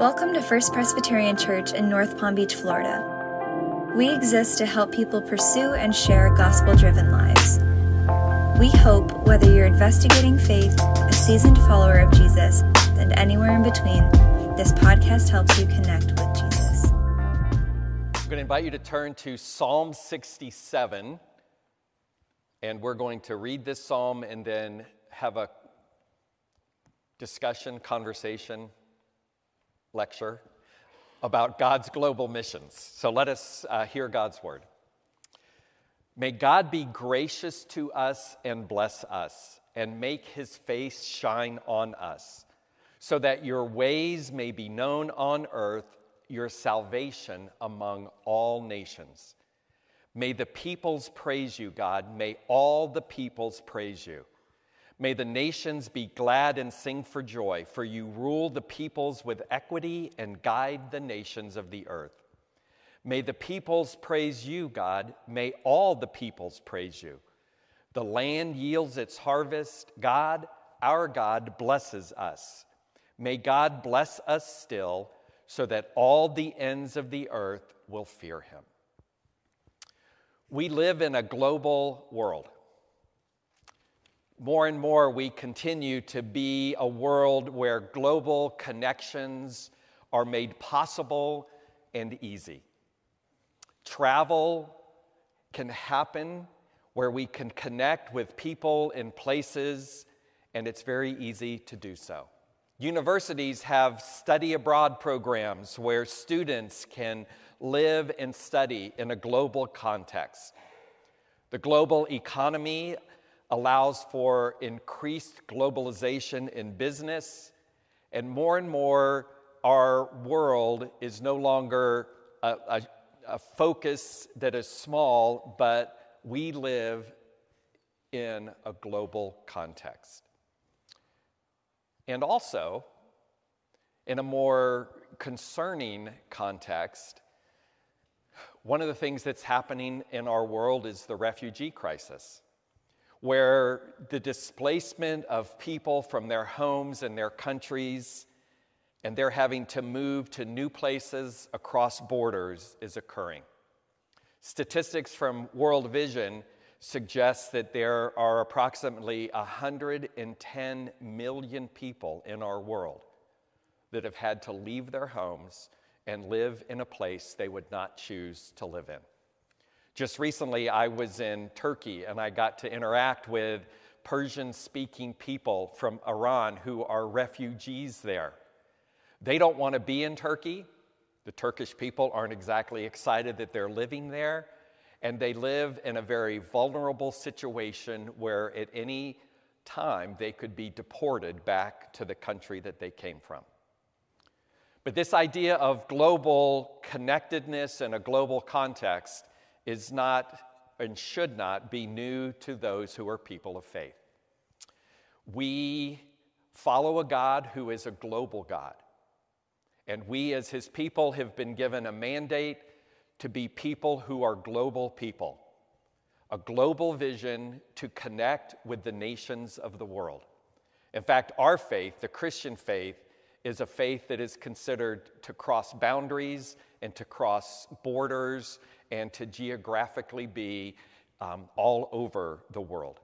Welcome to First Presbyterian Church in North Palm Beach, Florida. We exist to help people pursue and share gospel driven lives. We hope whether you're investigating faith, a seasoned follower of Jesus, and anywhere in between, this podcast helps you connect with Jesus. I'm going to invite you to turn to Psalm 67, and we're going to read this psalm and then have a discussion, conversation, lecture about God's global missions. So let us uh, hear God's word. May God be gracious to us and bless us, and make his face shine on us, so that your ways may be known on earth, your salvation among all nations. May the peoples praise you, God. May all the peoples praise you. May the nations be glad and sing for joy, for you rule the peoples with equity and guide the nations of the earth. May the peoples praise you, God. May all the peoples praise you. The land yields its harvest. God, our God, blesses us. May God bless us still, so that all the ends of the earth will fear him. We live in a global world more and more we continue to be a world where global connections are made possible and easy. Travel can happen where we can connect with people in places, and it's very easy to do so. Universities have study abroad programs where students can live and study in a global context. The global economy allows for increased globalization in business, and more and more our world is no longer a, a, a focus that is small, but we live in a global context. And also, in a more concerning context, one of the things that's happening in our world is the refugee crisis where the displacement of people from their homes and their countries and they're having to move to new places across borders is occurring. Statistics from World Vision suggest that there are approximately 110 million people in our world that have had to leave their homes and live in a place they would not choose to live in. Just recently, I was in Turkey and I got to interact with Persian speaking people from Iran who are refugees there. They don't want to be in Turkey. The Turkish people aren't exactly excited that they're living there. And they live in a very vulnerable situation where at any time they could be deported back to the country that they came from. But this idea of global connectedness and a global context is not and should not be new to those who are people of faith. We follow a God who is a global God. And we, as his people, have been given a mandate to be people who are global people, a global vision to connect with the nations of the world. In fact, our faith, the Christian faith, is a faith that is considered to cross boundaries and to cross borders and to geographically be um, all over the world.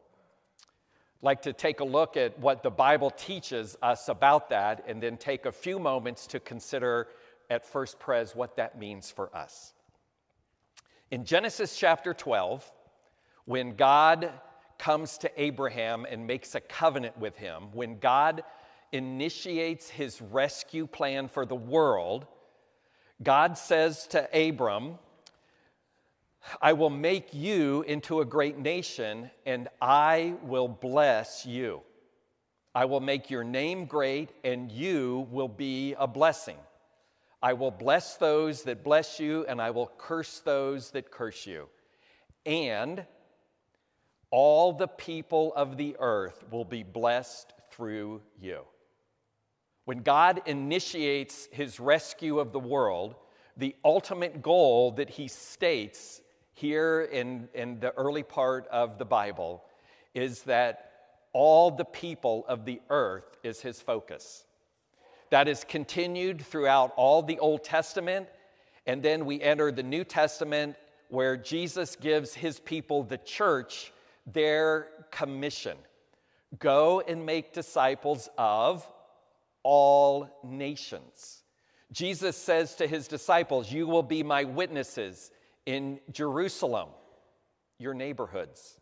I'd like to take a look at what the Bible teaches us about that and then take a few moments to consider at First Pres what that means for us. In Genesis chapter 12, when God comes to Abraham and makes a covenant with him, when God initiates his rescue plan for the world, God says to Abram, I will make you into a great nation, and I will bless you. I will make your name great, and you will be a blessing. I will bless those that bless you, and I will curse those that curse you. And all the people of the earth will be blessed through you. When God initiates his rescue of the world, the ultimate goal that he states here in, in the early part of the Bible is that all the people of the earth is his focus. That is continued throughout all the Old Testament. And then we enter the New Testament where Jesus gives his people, the church, their commission go and make disciples of all nations. Jesus says to his disciples, You will be my witnesses in Jerusalem, your neighborhoods.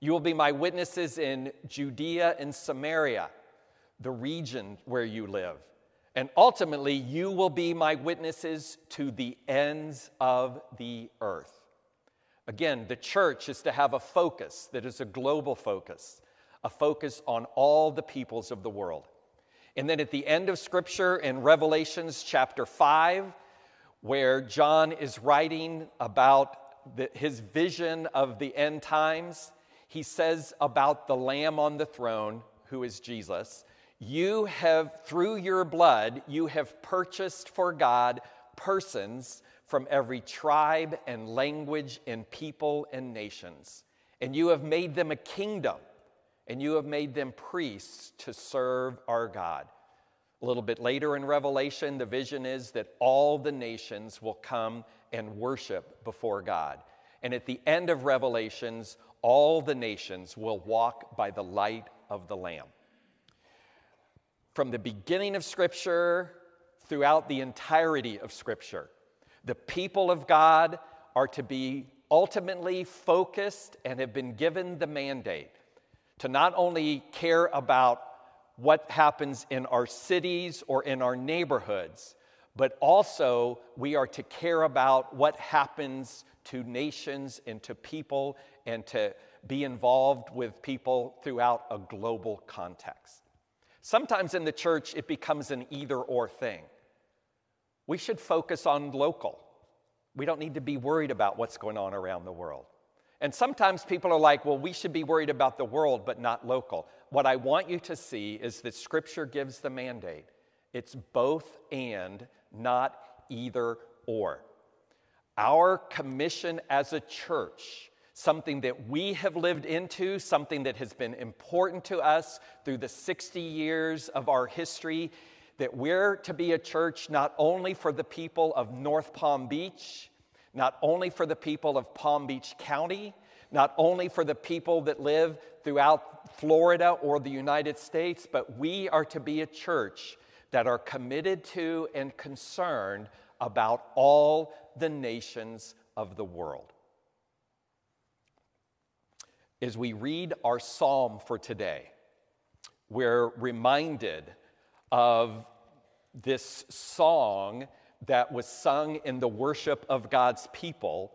You will be my witnesses in Judea and Samaria, the region where you live. And ultimately, you will be my witnesses to the ends of the earth. Again, the church is to have a focus that is a global focus, a focus on all the peoples of the world. And then at the end of Scripture in Revelations chapter 5, where John is writing about the, his vision of the end times, he says about the Lamb on the throne, who is Jesus, you have, through your blood, you have purchased for God persons from every tribe and language and people and nations. And you have made them a kingdom, and you have made them priests to serve our God. A little bit later in Revelation, the vision is that all the nations will come and worship before God. And at the end of Revelations, all the nations will walk by the light of the Lamb. From the beginning of Scripture throughout the entirety of Scripture, the people of God are to be ultimately focused and have been given the mandate to not only care about what happens in our cities or in our neighborhoods, but also we are to care about what happens to nations and to people and to be involved with people throughout a global context. Sometimes in the church, it becomes an either or thing. We should focus on local. We don't need to be worried about what's going on around the world. And sometimes people are like, well, we should be worried about the world, but not local. What I want you to see is that Scripture gives the mandate it's both and, not either or. Our commission as a church, something that we have lived into, something that has been important to us through the 60 years of our history, that we're to be a church not only for the people of North Palm Beach, not only for the people of Palm Beach County, not only for the people that live throughout Florida or the United States, but we are to be a church that are committed to and concerned about all the nations of the world. As we read our psalm for today, we're reminded of this song that was sung in the worship of God's people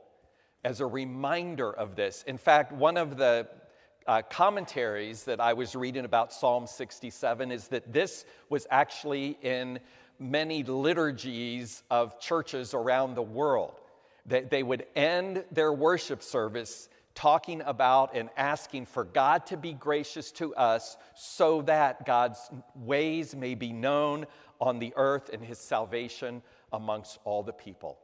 as a reminder of this. In fact, one of the uh, commentaries that I was reading about Psalm 67 is that this was actually in many liturgies of churches around the world. They, they would end their worship service talking about and asking for God to be gracious to us so that God's ways may be known on the earth and his salvation amongst all the people.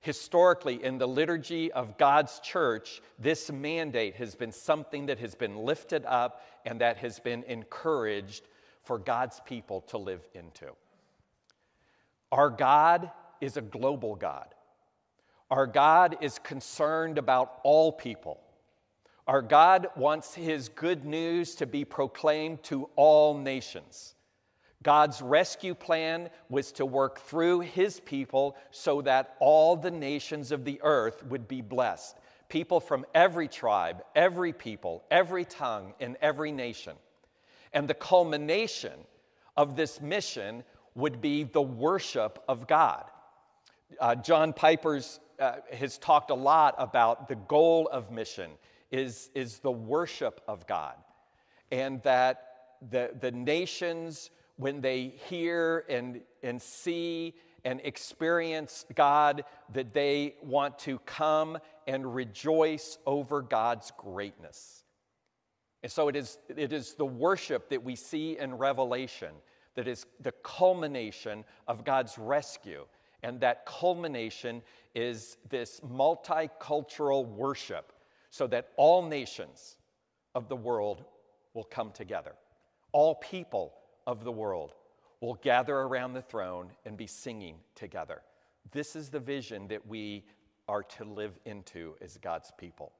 Historically, in the liturgy of God's church, this mandate has been something that has been lifted up and that has been encouraged for God's people to live into. Our God is a global God. Our God is concerned about all people. Our God wants His good news to be proclaimed to all nations. God's rescue plan was to work through his people so that all the nations of the earth would be blessed. People from every tribe, every people, every tongue, and every nation. And the culmination of this mission would be the worship of God. Uh, John Piper's uh, has talked a lot about the goal of mission is, is the worship of God, and that the, the nations when they hear and, and see and experience God, that they want to come and rejoice over God's greatness. And so it is, it is the worship that we see in Revelation that is the culmination of God's rescue. And that culmination is this multicultural worship so that all nations of the world will come together. All people of the world will gather around the throne and be singing together. This is the vision that we are to live into as God's people.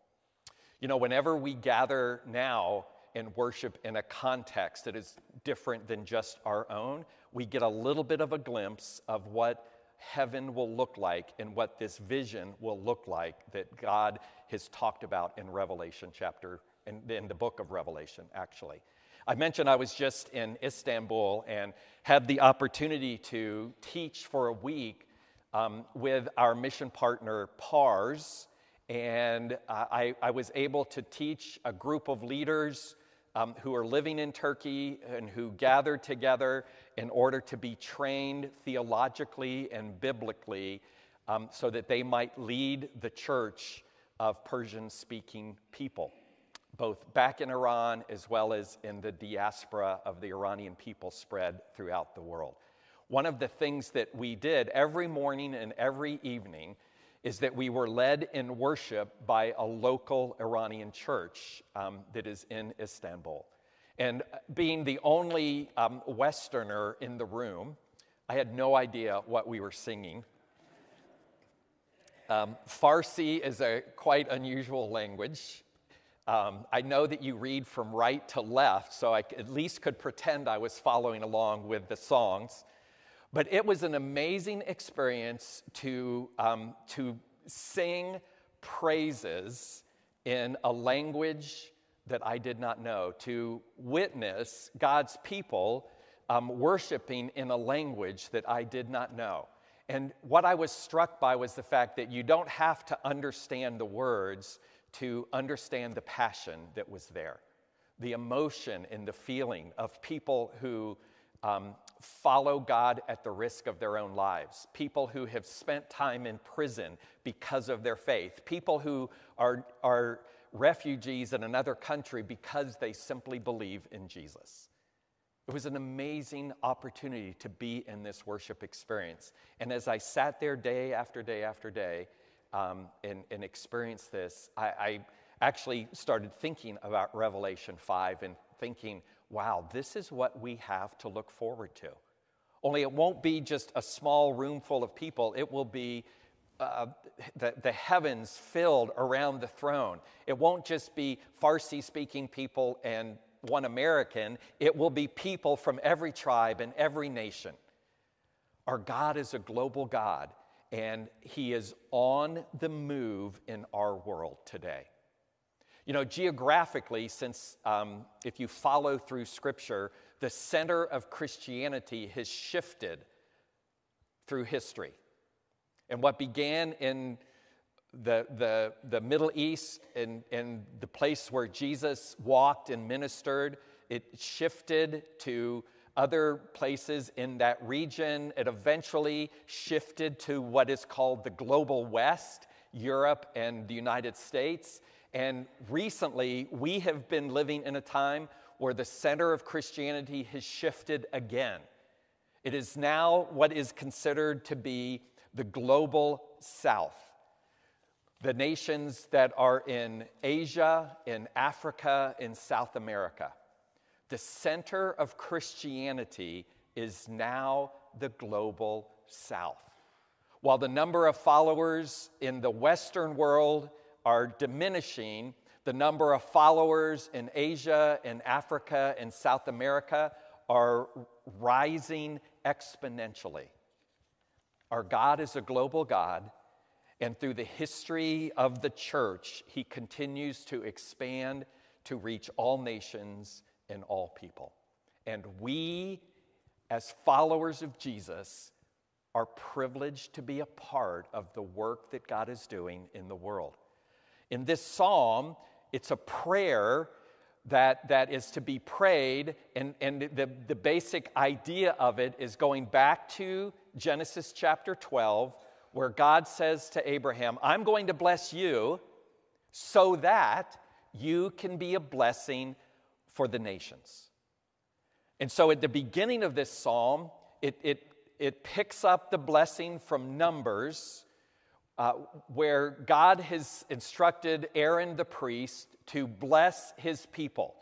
You know, whenever we gather now and worship in a context that is different than just our own, we get a little bit of a glimpse of what heaven will look like and what this vision will look like that God has talked about in Revelation chapter, in, in the book of Revelation, actually. I mentioned I was just in Istanbul and had the opportunity to teach for a week um, with our mission partner, PARS. And uh, I, I, was able to teach a group of leaders um, who are living in Turkey and who gathered together in order to be trained theologically and biblically um, so that they might lead the church of Persian speaking people, both back in Iran as well as in the diaspora of the Iranian people spread throughout the world. One of the things that we did every morning and every evening is that we were led in worship by a local Iranian church um, that is in Istanbul. And being the only um, Westerner in the room, I had no idea what we were singing. Um, Farsi is a quite unusual language. Um, I know that you read from right to left, so I at least could pretend I was following along with the songs. But it was an amazing experience to, um, to sing praises in a language that I did not know, to witness God's people um, worshiping in a language that I did not know. And what I was struck by was the fact that you don't have to understand the words to understand the passion that was there, the emotion and the feeling of people who um, follow God at the risk of their own lives, people who have spent time in prison because of their faith, people who are, are refugees in another country because they simply believe in Jesus. It was an amazing opportunity to be in this worship experience. And as I sat there day after day after day um, and, and experienced this, I, I actually started thinking about Revelation 5 and thinking, wow, this is what we have to look forward to. Only it won't be just a small room full of people, it will be uh, the, the heavens filled around the throne. It won't just be Farsi speaking people and one American, it will be people from every tribe and every nation. Our God is a global God, and He is on the move in our world today. You know, geographically, since um, if you follow through Scripture, the center of Christianity has shifted through history. And what began in the, the, the Middle East and, and the place where Jesus walked and ministered, it shifted to other places in that region. It eventually shifted to what is called the global West, Europe and the United States. And recently, we have been living in a time where the center of Christianity has shifted again. It is now what is considered to be the global south. The nations that are in Asia, in Africa, in South America. The center of Christianity is now the global south. While the number of followers in the Western world are diminishing, the number of followers in Asia, in Africa, and South America are rising exponentially. Our God is a global God, and through the history of the church, He continues to expand to reach all nations and all people. And we, as followers of Jesus, are privileged to be a part of the work that God is doing in the world. In this psalm, it's a prayer that, that is to be prayed, and, and the, the basic idea of it is going back to Genesis chapter 12, where God says to Abraham, I'm going to bless you so that you can be a blessing for the nations. And so at the beginning of this psalm, it, it, it picks up the blessing from Numbers uh, where God has instructed Aaron the priest to bless his people.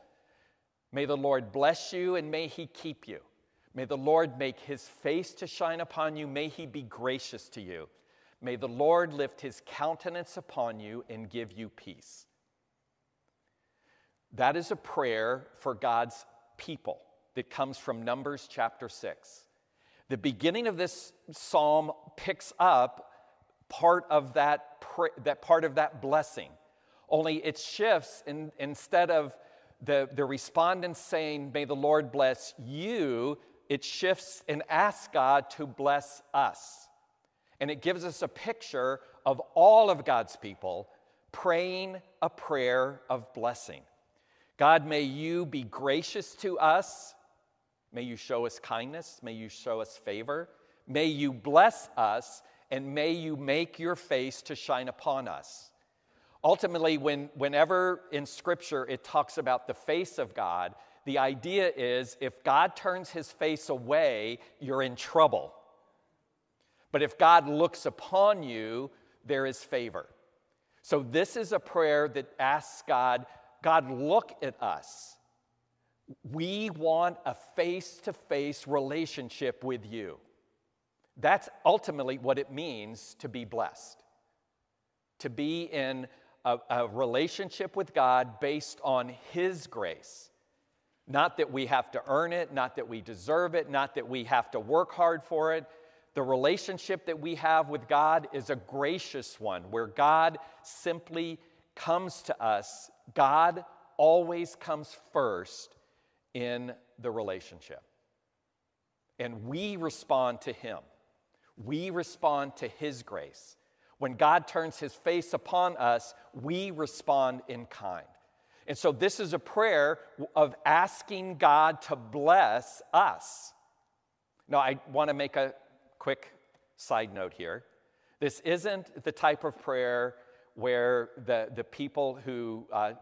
May the Lord bless you and may he keep you. May the Lord make his face to shine upon you. May he be gracious to you. May the Lord lift his countenance upon you and give you peace. That is a prayer for God's people that comes from Numbers chapter 6. The beginning of this psalm picks up part of that, that part of that blessing. Only it shifts in, instead of the, the respondents saying, May the Lord bless you, it shifts and asks God to bless us. And it gives us a picture of all of God's people praying a prayer of blessing. God, may you be gracious to us. May you show us kindness. May you show us favor. May you bless us, and may you make your face to shine upon us. Ultimately, when, whenever in Scripture it talks about the face of God, the idea is if God turns his face away, you're in trouble. But if God looks upon you, there is favor. So, this is a prayer that asks God, God, look at us. We want a face to face relationship with you. That's ultimately what it means to be blessed. To be in a, a relationship with God based on His grace not that we have to earn it, not that we deserve it, not that we have to work hard for it. The relationship that we have with God is a gracious one where God simply comes to us. God always comes first in the relationship. And we respond to Him, we respond to His grace. When God turns His face upon us, we respond in kind. And so this is a prayer of asking God to bless us. Now, I want to make a quick side note here. This isn't the type of prayer where the, the people who uh,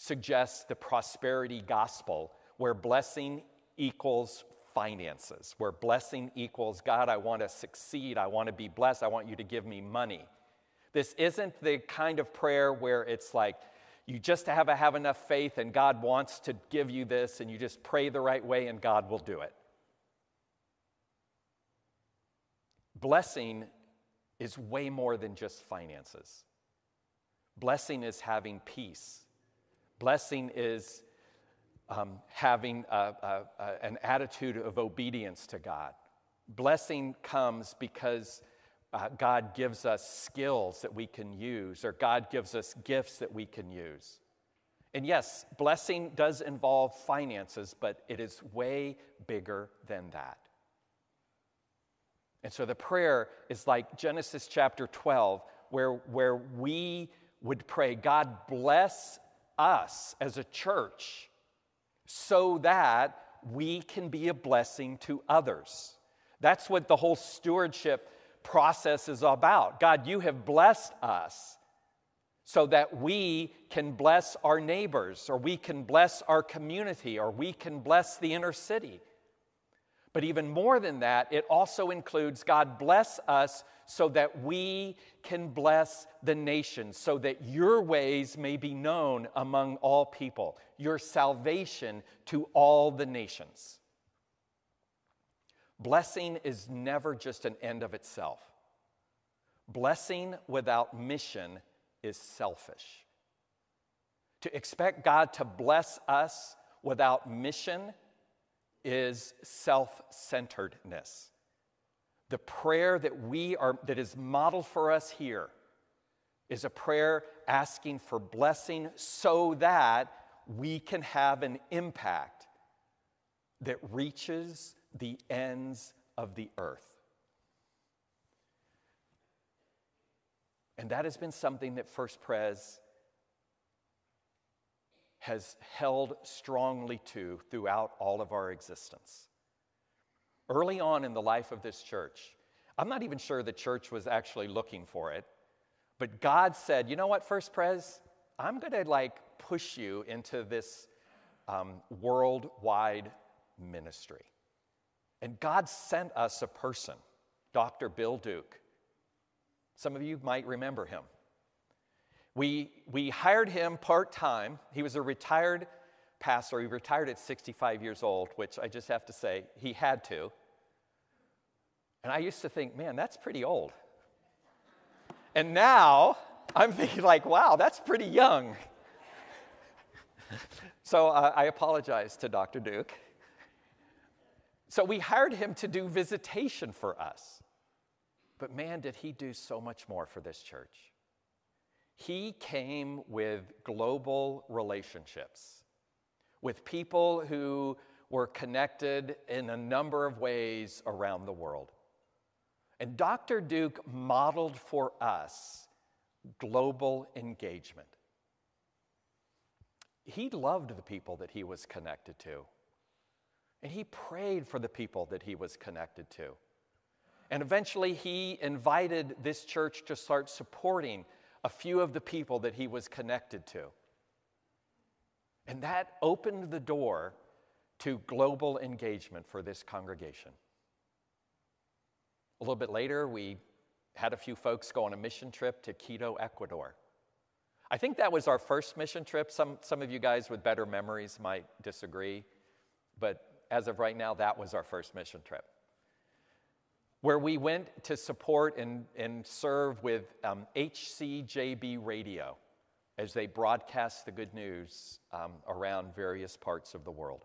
suggest the prosperity gospel, where blessing equals finances, where blessing equals God, I want to succeed, I want to be blessed, I want you to give me money. This isn't the kind of prayer where it's like, you just have to have enough faith, and God wants to give you this, and you just pray the right way, and God will do it. Blessing is way more than just finances. Blessing is having peace. Blessing is um, having a, a, a, an attitude of obedience to God. Blessing comes because uh, God gives us skills that we can use, or God gives us gifts that we can use. And yes, blessing does involve finances, but it is way bigger than that. And so the prayer is like Genesis chapter 12, where, where we would pray, God bless us as a church so that we can be a blessing to others. That's what the whole stewardship process is about. God, you have blessed us so that we can bless our neighbors, or we can bless our community, or we can bless the inner city. But even more than that, it also includes God bless us so that we can bless the nations, so that your ways may be known among all people, your salvation to all the nations. Blessing is never just an end of itself. Blessing without mission is selfish. To expect God to bless us without mission is self centeredness. The prayer that we are, that is modeled for us here, is a prayer asking for blessing so that we can have an impact that reaches the ends of the earth. And that has been something that First Pres has held strongly to throughout all of our existence. Early on in the life of this church, I'm not even sure the church was actually looking for it, but God said, you know what, First Pres, I'm going to like push you into this um, worldwide ministry. And God sent us a person, Dr. Bill Duke. Some of you might remember him. We, we hired him part time. He was a retired pastor. He retired at 65 years old, which I just have to say, he had to. And I used to think, man, that's pretty old. And now I'm thinking, like, wow, that's pretty young. so uh, I apologize to Dr. Duke. So we hired him to do visitation for us. But man, did he do so much more for this church. He came with global relationships, with people who were connected in a number of ways around the world. And Dr. Duke modeled for us global engagement. He loved the people that he was connected to, and he prayed for the people that he was connected to. And eventually, he invited this church to start supporting a few of the people that he was connected to. And that opened the door to global engagement for this congregation. A little bit later, we had a few folks go on a mission trip to Quito, Ecuador. I think that was our first mission trip. Some, some of you guys with better memories might disagree, but as of right now, that was our first mission trip where we went to support and, and serve with um, HCJB Radio as they broadcast the good news um, around various parts of the world.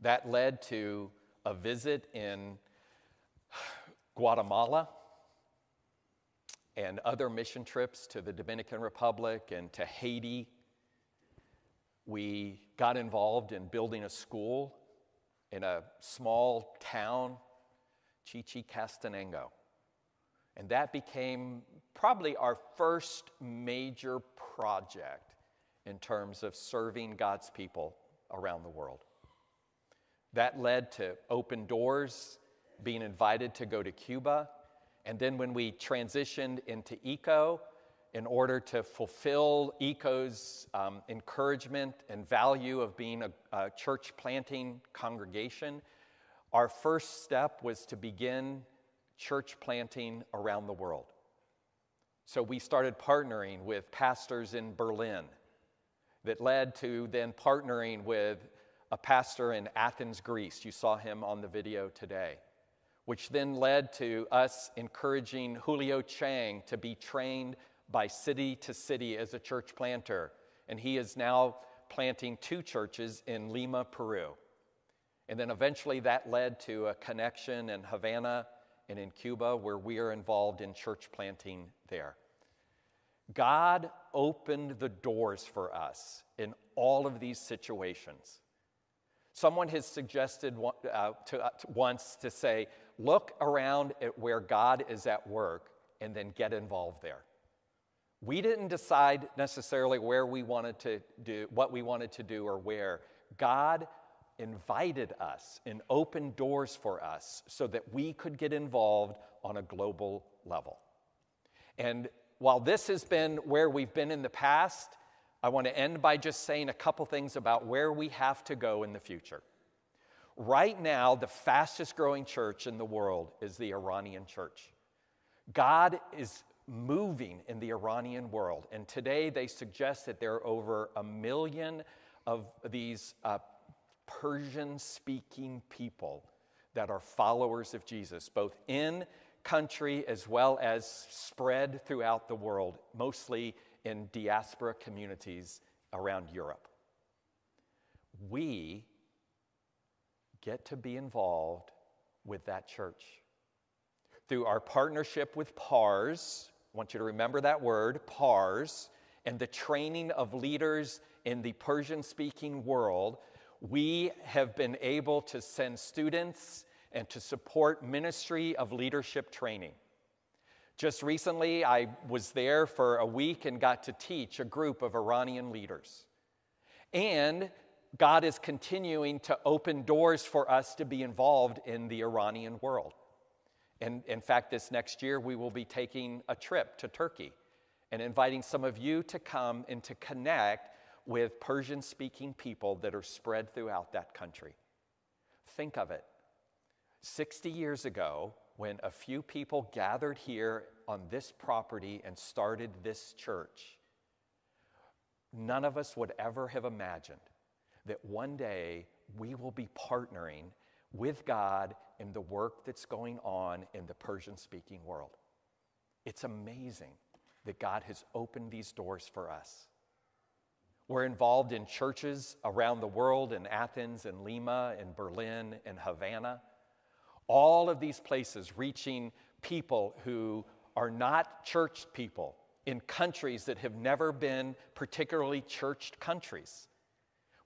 That led to a visit in Guatemala and other mission trips to the Dominican Republic and to Haiti. We got involved in building a school in a small town Chichicastenango. And that became probably our first major project in terms of serving God's people around the world. That led to open doors, being invited to go to Cuba. And then when we transitioned into ECO, in order to fulfill ECO's um, encouragement and value of being a, a church planting congregation, our first step was to begin church planting around the world. So we started partnering with pastors in Berlin that led to then partnering with a pastor in Athens, Greece. You saw him on the video today, which then led to us encouraging Julio Chang to be trained by city to city as a church planter. And he is now planting two churches in Lima, Peru. And then eventually that led to a connection in Havana and in Cuba where we are involved in church planting there. God opened the doors for us in all of these situations. Someone has suggested uh, to, uh, once to say, look around at where God is at work and then get involved there. We didn't decide necessarily where we wanted to do, what we wanted to do or where. God invited us and opened doors for us so that we could get involved on a global level. And while this has been where we've been in the past, I want to end by just saying a couple things about where we have to go in the future. Right now, the fastest growing church in the world is the Iranian church. God is moving in the Iranian world, and today they suggest that there are over a million of these uh, Persian speaking people that are followers of Jesus, both in country as well as spread throughout the world, mostly in diaspora communities around Europe. We get to be involved with that church. Through our partnership with PARS, I want you to remember that word, PARS, and the training of leaders in the Persian speaking world, we have been able to send students and to support ministry of leadership training. Just recently, I was there for a week and got to teach a group of Iranian leaders. And God is continuing to open doors for us to be involved in the Iranian world. And in fact, this next year, we will be taking a trip to Turkey and inviting some of you to come and to connect with Persian speaking people that are spread throughout that country. Think of it 60 years ago, when a few people gathered here on this property and started this church, none of us would ever have imagined that one day we will be partnering with God in the work that's going on in the Persian speaking world. It's amazing that God has opened these doors for us. We're involved in churches around the world in Athens and Lima and Berlin and Havana. All of these places reaching people who are not church people in countries that have never been particularly churched countries.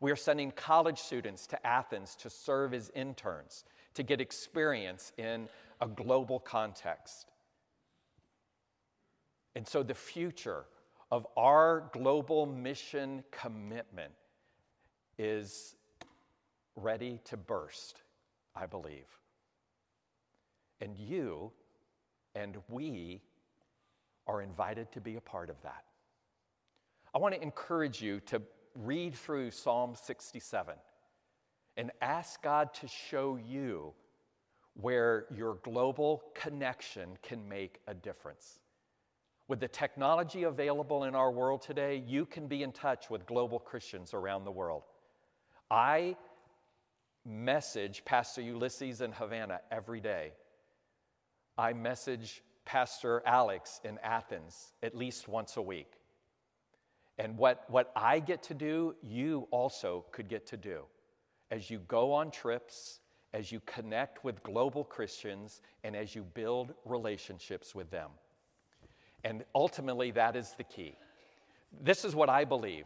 We are sending college students to Athens to serve as interns, to get experience in a global context. And so the future of our global mission commitment is ready to burst, I believe. And you and we are invited to be a part of that. I want to encourage you to read through Psalm 67 and ask God to show you where your global connection can make a difference. With the technology available in our world today, you can be in touch with global Christians around the world. I message Pastor Ulysses in Havana every day. I message Pastor Alex in Athens at least once a week. And what, what I get to do, you also could get to do. As you go on trips, as you connect with global Christians, and as you build relationships with them. And ultimately, that is the key. This is what I believe.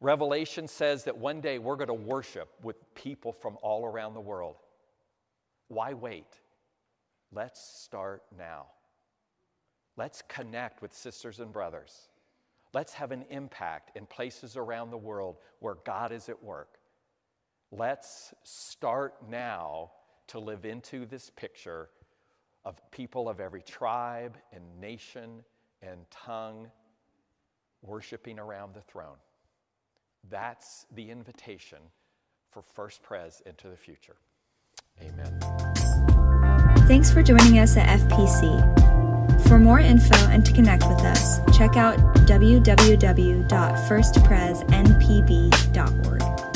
Revelation says that one day we're going to worship with people from all around the world. Why wait? Let's start now. Let's connect with sisters and brothers. Let's have an impact in places around the world where God is at work. Let's start now to live into this picture of people of every tribe and nation and tongue worshiping around the throne. That's the invitation for First Pres into the future. Amen. Thanks for joining us at FPC. For more info and to connect with us, check out www.firstpresnpb.org.